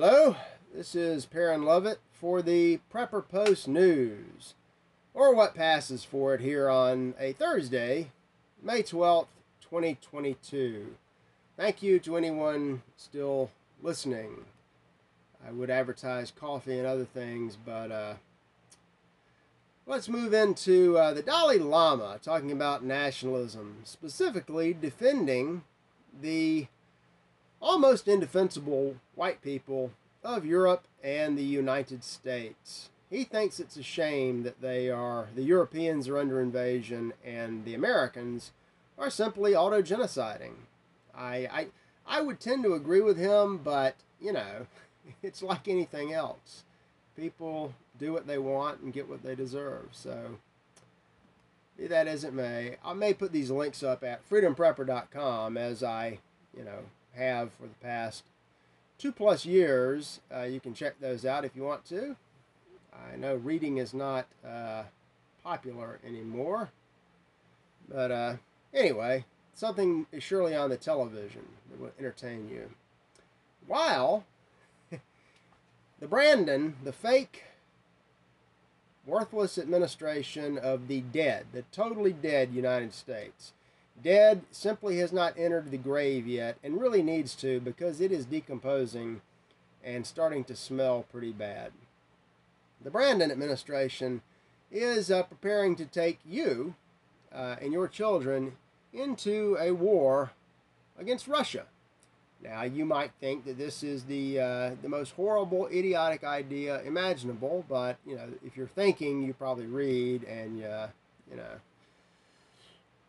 Hello, this is Perrin Lovett for the Prepper Post News, or what passes for it here on a Thursday, May 12th, 2022. Thank you to anyone still listening. I would advertise coffee and other things, but uh, let's move into uh, the Dalai Lama talking about nationalism, specifically defending the almost indefensible white people of Europe and the United States. He thinks it's a shame that they are the Europeans are under invasion and the Americans are simply auto-genociding. I, I I would tend to agree with him, but you know, it's like anything else. People do what they want and get what they deserve. So be that as it may, I may put these links up at freedomprepper.com as I, you know, have for the past two plus years. Uh, you can check those out if you want to. I know reading is not uh, popular anymore, but uh, anyway, something is surely on the television that will entertain you. While the Brandon, the fake, worthless administration of the dead, the totally dead United States, Dead simply has not entered the grave yet and really needs to because it is decomposing and starting to smell pretty bad. The Brandon administration is uh, preparing to take you uh, and your children into a war against Russia. Now, you might think that this is the uh, the most horrible, idiotic idea imaginable, but you know, if you're thinking, you probably read, and uh, you know,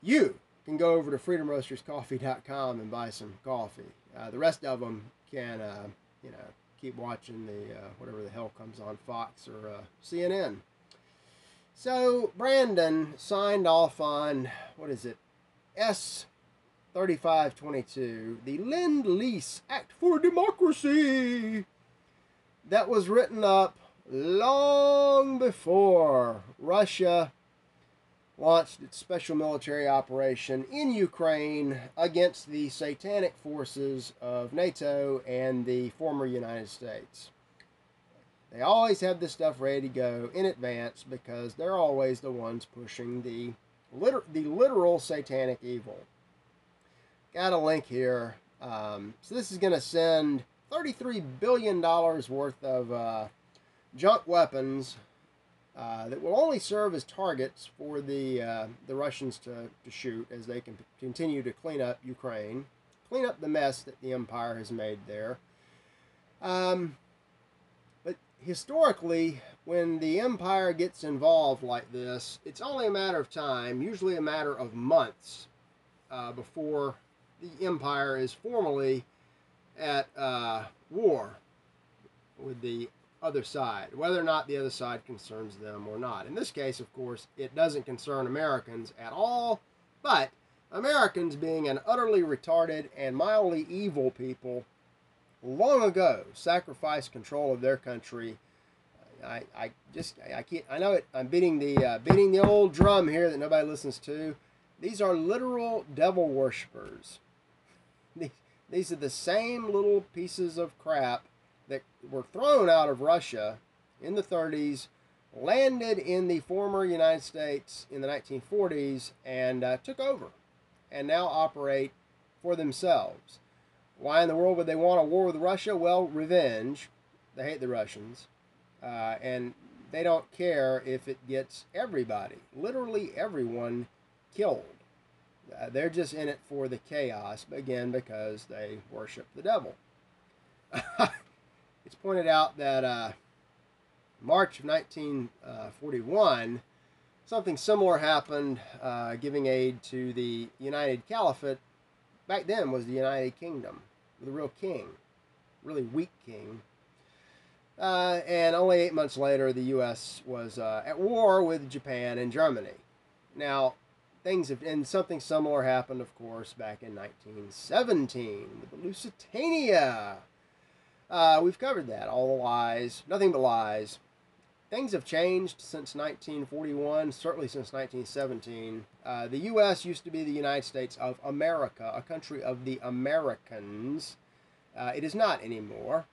you can go over to freedomroasterscoffee.com and buy some coffee. Uh, the rest of them can, uh, you know, keep watching the uh, whatever the hell comes on Fox or uh, CNN. So Brandon signed off on what is it, S. 3522, the Lend Lease Act for Democracy, that was written up long before Russia launched its special military operation in Ukraine against the satanic forces of NATO and the former United States. They always have this stuff ready to go in advance because they're always the ones pushing the, liter- the literal satanic evil. Got a link here. Um, so this is going to send $33 billion worth of uh, junk weapons uh, that will only serve as targets for the uh, the Russians to, to shoot as they can continue to clean up Ukraine, clean up the mess that the empire has made there. Um, but historically, when the empire gets involved like this, it's only a matter of time, usually a matter of months, uh, before the empire is formally at uh, war with the other side, whether or not the other side concerns them or not. In this case, of course, it doesn't concern Americans at all, but Americans being an utterly retarded and mildly evil people long ago sacrificed control of their country. I, I just I can't I know it I'm beating the uh, beating the old drum here that nobody listens to. These are literal devil worshippers. These, these are the same little pieces of crap that were thrown out of Russia in the 30s, landed in the former United States in the 1940s, and uh, took over and now operate for themselves. Why in the world would they want a war with Russia? Well, revenge. They hate the Russians. Uh, and they don't care if it gets everybody, literally everyone, killed. Uh, they're just in it for the chaos, again, because they worship the devil. it's pointed out that uh, March of 1941, something similar happened, uh, giving aid to the United Caliphate. Back then was the United Kingdom, the real king, really weak king. Uh, and only eight months later, the U.S. was uh, at war with Japan and Germany. Now, things have, and something similar happened, of course, back in 1917 with the Lusitania uh, we've covered that. All the lies, nothing but lies. Things have changed since 1941, certainly since 1917. Uh, the U.S. used to be the United States of America, a country of the Americans. Uh, it is not anymore.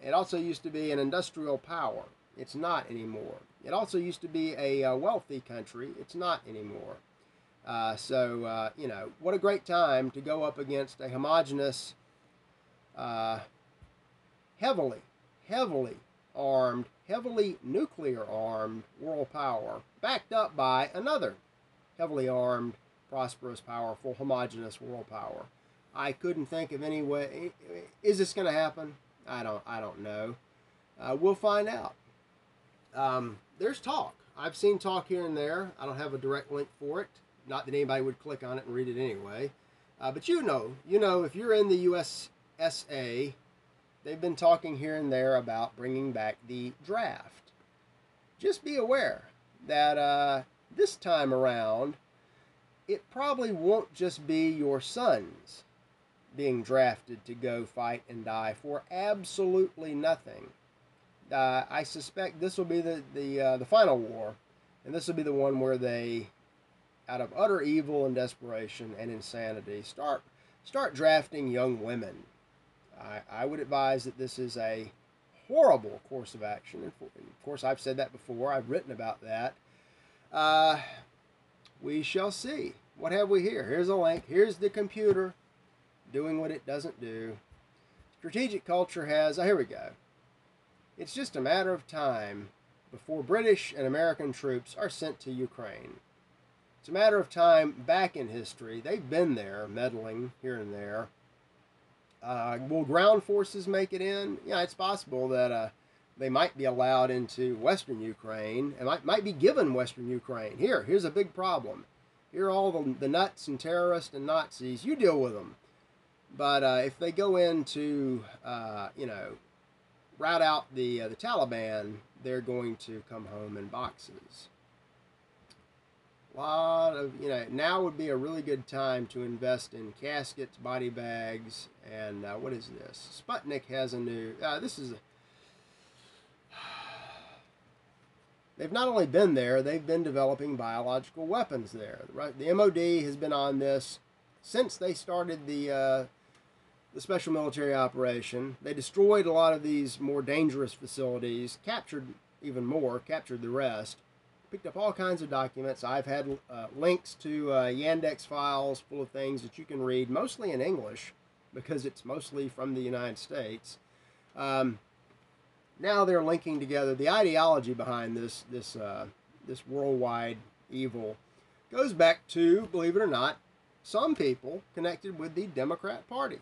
It also used to be an industrial power. It's not anymore. It also used to be a, a wealthy country. It's not anymore. Uh, so, uh, you know, what a great time to go up against a homogenous, uh, heavily, heavily armed, heavily nuclear armed world power, backed up by another heavily armed, prosperous, powerful, homogenous world power. I couldn't think of any way. Is this going to happen? I don't. I don't know. Uh, we'll find out. Um, there's talk. I've seen talk here and there. I don't have a direct link for it. Not that anybody would click on it and read it anyway. Uh, but you know, you know, if you're in the USSA, they've been talking here and there about bringing back the draft. Just be aware that uh, this time around, it probably won't just be your sons being drafted to go fight and die for absolutely nothing. Uh, I suspect this will be the the uh, the final war, and this will be the one where they, out of utter evil and desperation and insanity, start start drafting young women. I, I would advise that this is a horrible course of action. Of course, I've said that before. I've written about that. Uh, we shall see. What have we here? Here's a link. Here's the computer doing what it doesn't do. Strategic culture has, oh, here we go. It's just a matter of time before British and American troops are sent to Ukraine. It's a matter of time back in history. They've been there, meddling here and there. Uh, will ground forces make it in? Yeah, it's possible that uh, they might be allowed into Western Ukraine and might, might be given Western Ukraine. Here, here's a big problem. Here are all the, the nuts and terrorists and Nazis. You deal with them. But uh, if they go into, uh, you know, rout out the uh, the Taliban, they're going to come home in boxes. Lot of, you know, now would be a really good time to invest in caskets, body bags, and uh, what is this? Sputnik has a new, uh, this is a, they've not only been there, they've been developing biological weapons there. Right, the MOD has been on this since they started the uh, the special military operation. They destroyed a lot of these more dangerous facilities, captured even more, captured the rest, picked up all kinds of documents. I've had uh, links to uh, Yandex files full of things that you can read, mostly in English, because it's mostly from the United States. Um, now they're linking together the ideology behind this this uh, this worldwide evil goes back to, believe it or not, some people connected with the Democrat Party.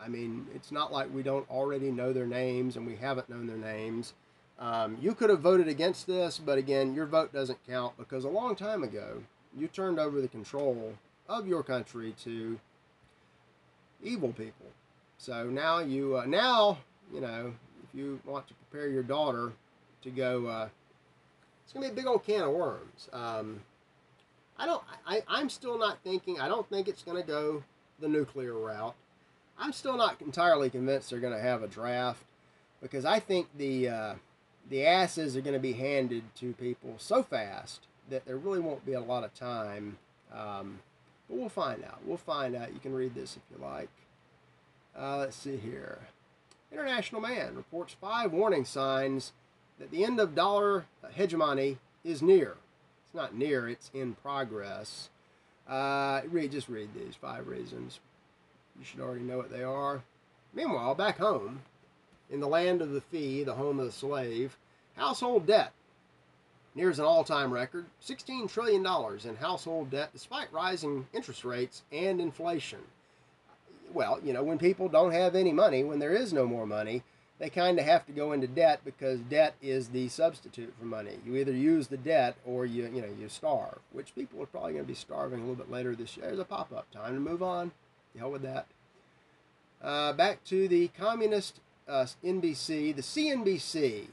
I mean, it's not like we don't already know their names and we haven't known their names. Um, you could have voted against this, but again, your vote doesn't count because a long time ago, you turned over the control of your country to evil people. So now you, uh, now, you know, if you want to prepare your daughter to go, uh, it's going to be a big old can of worms. Um, I don't, I, I'm still not thinking, I don't think it's going to go the nuclear route. I'm still not entirely convinced they're going to have a draft because I think the uh, the asses are going to be handed to people so fast that there really won't be a lot of time. Um, but we'll find out. We'll find out. You can read this if you like. Uh, let's see here. International Man reports five warning signs that the end of dollar hegemony is near. It's not near, it's in progress. Uh, read, just read these five reasons. You should already know what they are. Meanwhile, back home, in the land of the fee, the home of the slave, household debt nears an all time record $16 trillion in household debt despite rising interest rates and inflation. Well, you know, when people don't have any money, when there is no more money, they kind of have to go into debt because debt is the substitute for money. You either use the debt or you, you know, you starve, which people are probably going to be starving a little bit later this year. There's a pop up. Time to move on. The hell with that. Uh, back to the communist uh, NBC, the CNBC.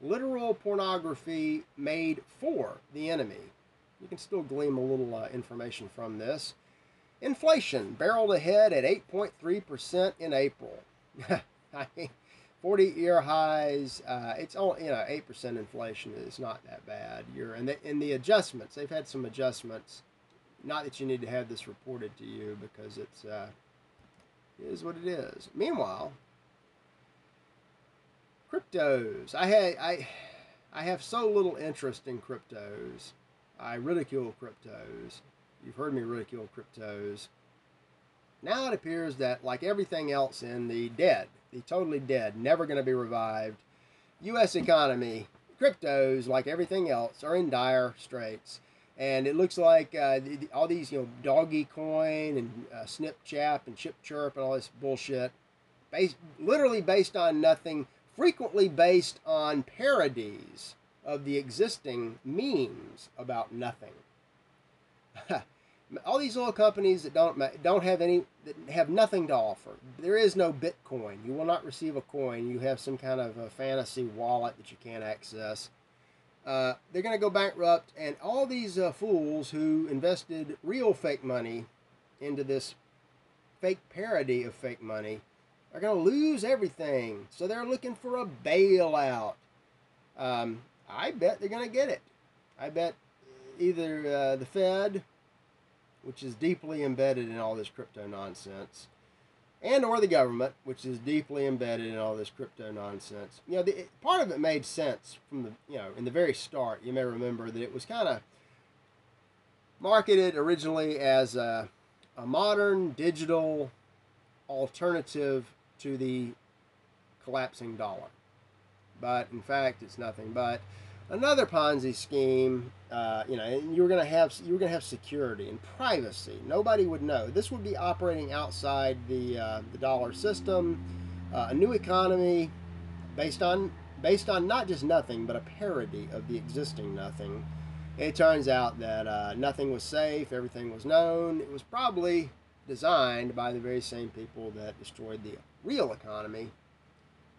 Literal pornography made for the enemy. You can still glean a little uh, information from this. Inflation barreled ahead at 8.3% in April. 40 year highs. Uh, it's only, you know, 8% inflation is not that bad. You're, and the, in the adjustments, they've had some adjustments not that you need to have this reported to you because it's uh, it is what it is. Meanwhile, cryptos. I had I I have so little interest in cryptos. I ridicule cryptos. You've heard me ridicule cryptos. Now it appears that, like everything else in the dead, the totally dead, never going to be revived, U.S. economy, cryptos, like everything else, are in dire straits. And it looks like uh, all these, you know, doggy coin and uh, snip chap and chip chirp and all this bullshit, based, literally based on nothing, frequently based on parodies of the existing memes about nothing. all these oil companies that don't don't have any that have nothing to offer. There is no Bitcoin. You will not receive a coin. You have some kind of a fantasy wallet that you can't access. Uh, they're going to go bankrupt, and all these uh, fools who invested real fake money into this fake parody of fake money are going to lose everything. So they're looking for a bailout. Um, I bet they're going to get it. I bet either uh, the Fed which is deeply embedded in all this crypto nonsense, and or the government, which is deeply embedded in all this crypto nonsense. You know, the, part of it made sense from the you know in the very start. You may remember that it was kind of marketed originally as a, a modern digital alternative to the collapsing dollar, but in fact, it's nothing but another Ponzi scheme. Uh, you know, you were going to have you were going to have security and privacy. Nobody would know. This would be operating outside the uh, the dollar system, uh, a new economy based on based on not just nothing but a parody of the existing nothing. It turns out that uh, nothing was safe. Everything was known. It was probably designed by the very same people that destroyed the real economy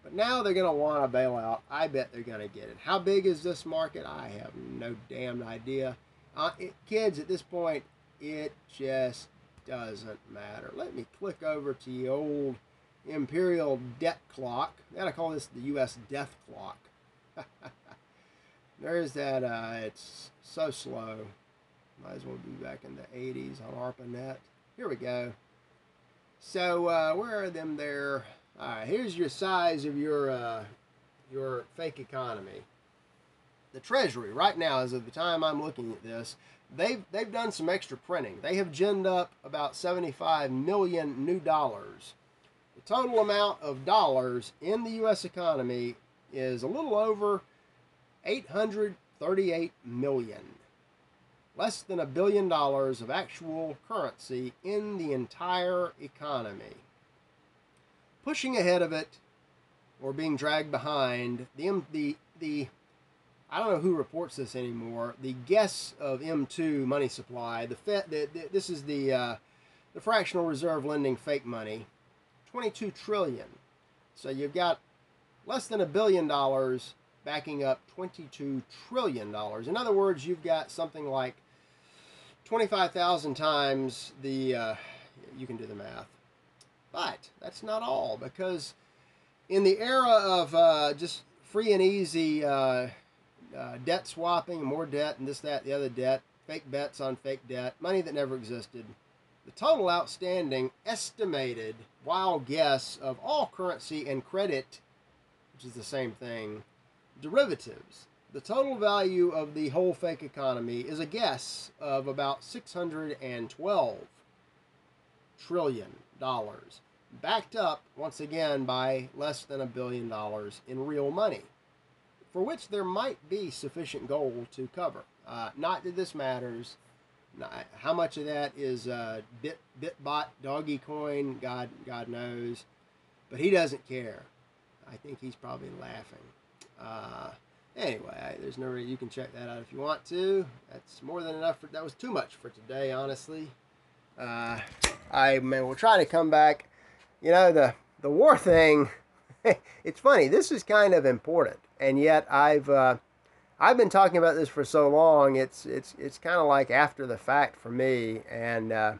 but now they're going to want a bailout. I bet they're going to get it. How big is this market? I have no damn idea. Uh, it, kids, at this point, it just doesn't matter. Let me click over to the old imperial debt clock. I gotta call this the U.S. death clock. There's that. Uh, it's so slow. Might as well be back in the 80s on ARPANET. Here we go. So uh, where are them there? All right, here's your size of your uh, your fake economy. The Treasury right now, as of the time I'm looking at this, they've they've done some extra printing. They have ginned up about 75 million new dollars. The total amount of dollars in the U.S. economy is a little over 838 million. Less than a billion dollars of actual currency in the entire economy pushing ahead of it or being dragged behind. The the the I don't know who reports this anymore. The guess of M2 money supply. The Fed. The, the, this is the uh, the fractional reserve lending fake money. 22 trillion. So you've got less than a billion dollars backing up 22 trillion dollars. In other words, you've got something like 25,000 times the. Uh, you can do the math but that's not all, because in the era of uh, just free and easy uh, uh, debt swapping, more debt, and this, that, the other debt, fake bets on fake debt, money that never existed, the total outstanding estimated wild guess of all currency and credit, which is the same thing, derivatives. The total value of the whole fake economy is a guess of about 612 trillion dollars, backed up once again by less than a billion dollars in real money, for which there might be sufficient gold to cover. Uh, not that this matters. Not, how much of that is uh, bit bitbot doggy coin? God God knows, but he doesn't care. I think he's probably laughing. Uh, anyway, there's no reason you can check that out if you want to. That's more than enough. For, that was too much for today, honestly. Uh, I will try to come back. You know, the, the war thing, it's funny. This is kind of important. And yet I've, uh, I've been talking about this for so long. It's, it's, it's kind of like after the fact for me. And uh,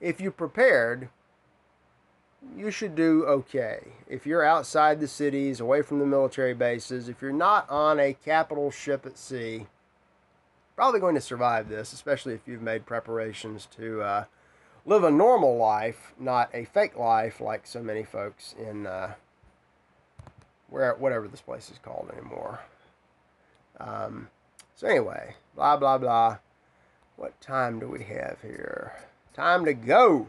if you prepared, you should do okay. If you're outside the cities, away from the military bases, if you're not on a capital ship at sea, probably going to survive this, especially if you've made preparations to uh, live a normal life, not a fake life like so many folks in uh, where whatever this place is called anymore. Um, so anyway, blah blah blah. What time do we have here? Time to go.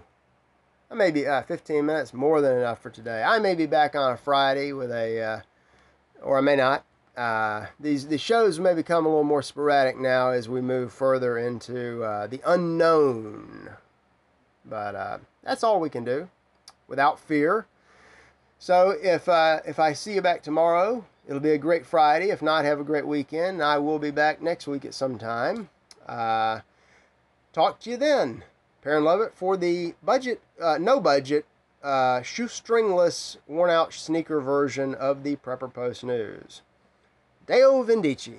I may be uh, 15 minutes more than enough for today. I may be back on a Friday with a, uh, or I may not. Uh, these the shows may become a little more sporadic now as we move further into uh, the unknown. But uh, that's all we can do, without fear. So if uh, if I see you back tomorrow, it'll be a great Friday. If not, have a great weekend. I will be back next week at some time. Talk to you then. Perrin Lovett for the budget, uh, no budget, uh, shoestringless, worn out sneaker version of the Prepper Post News. Deo Vindice.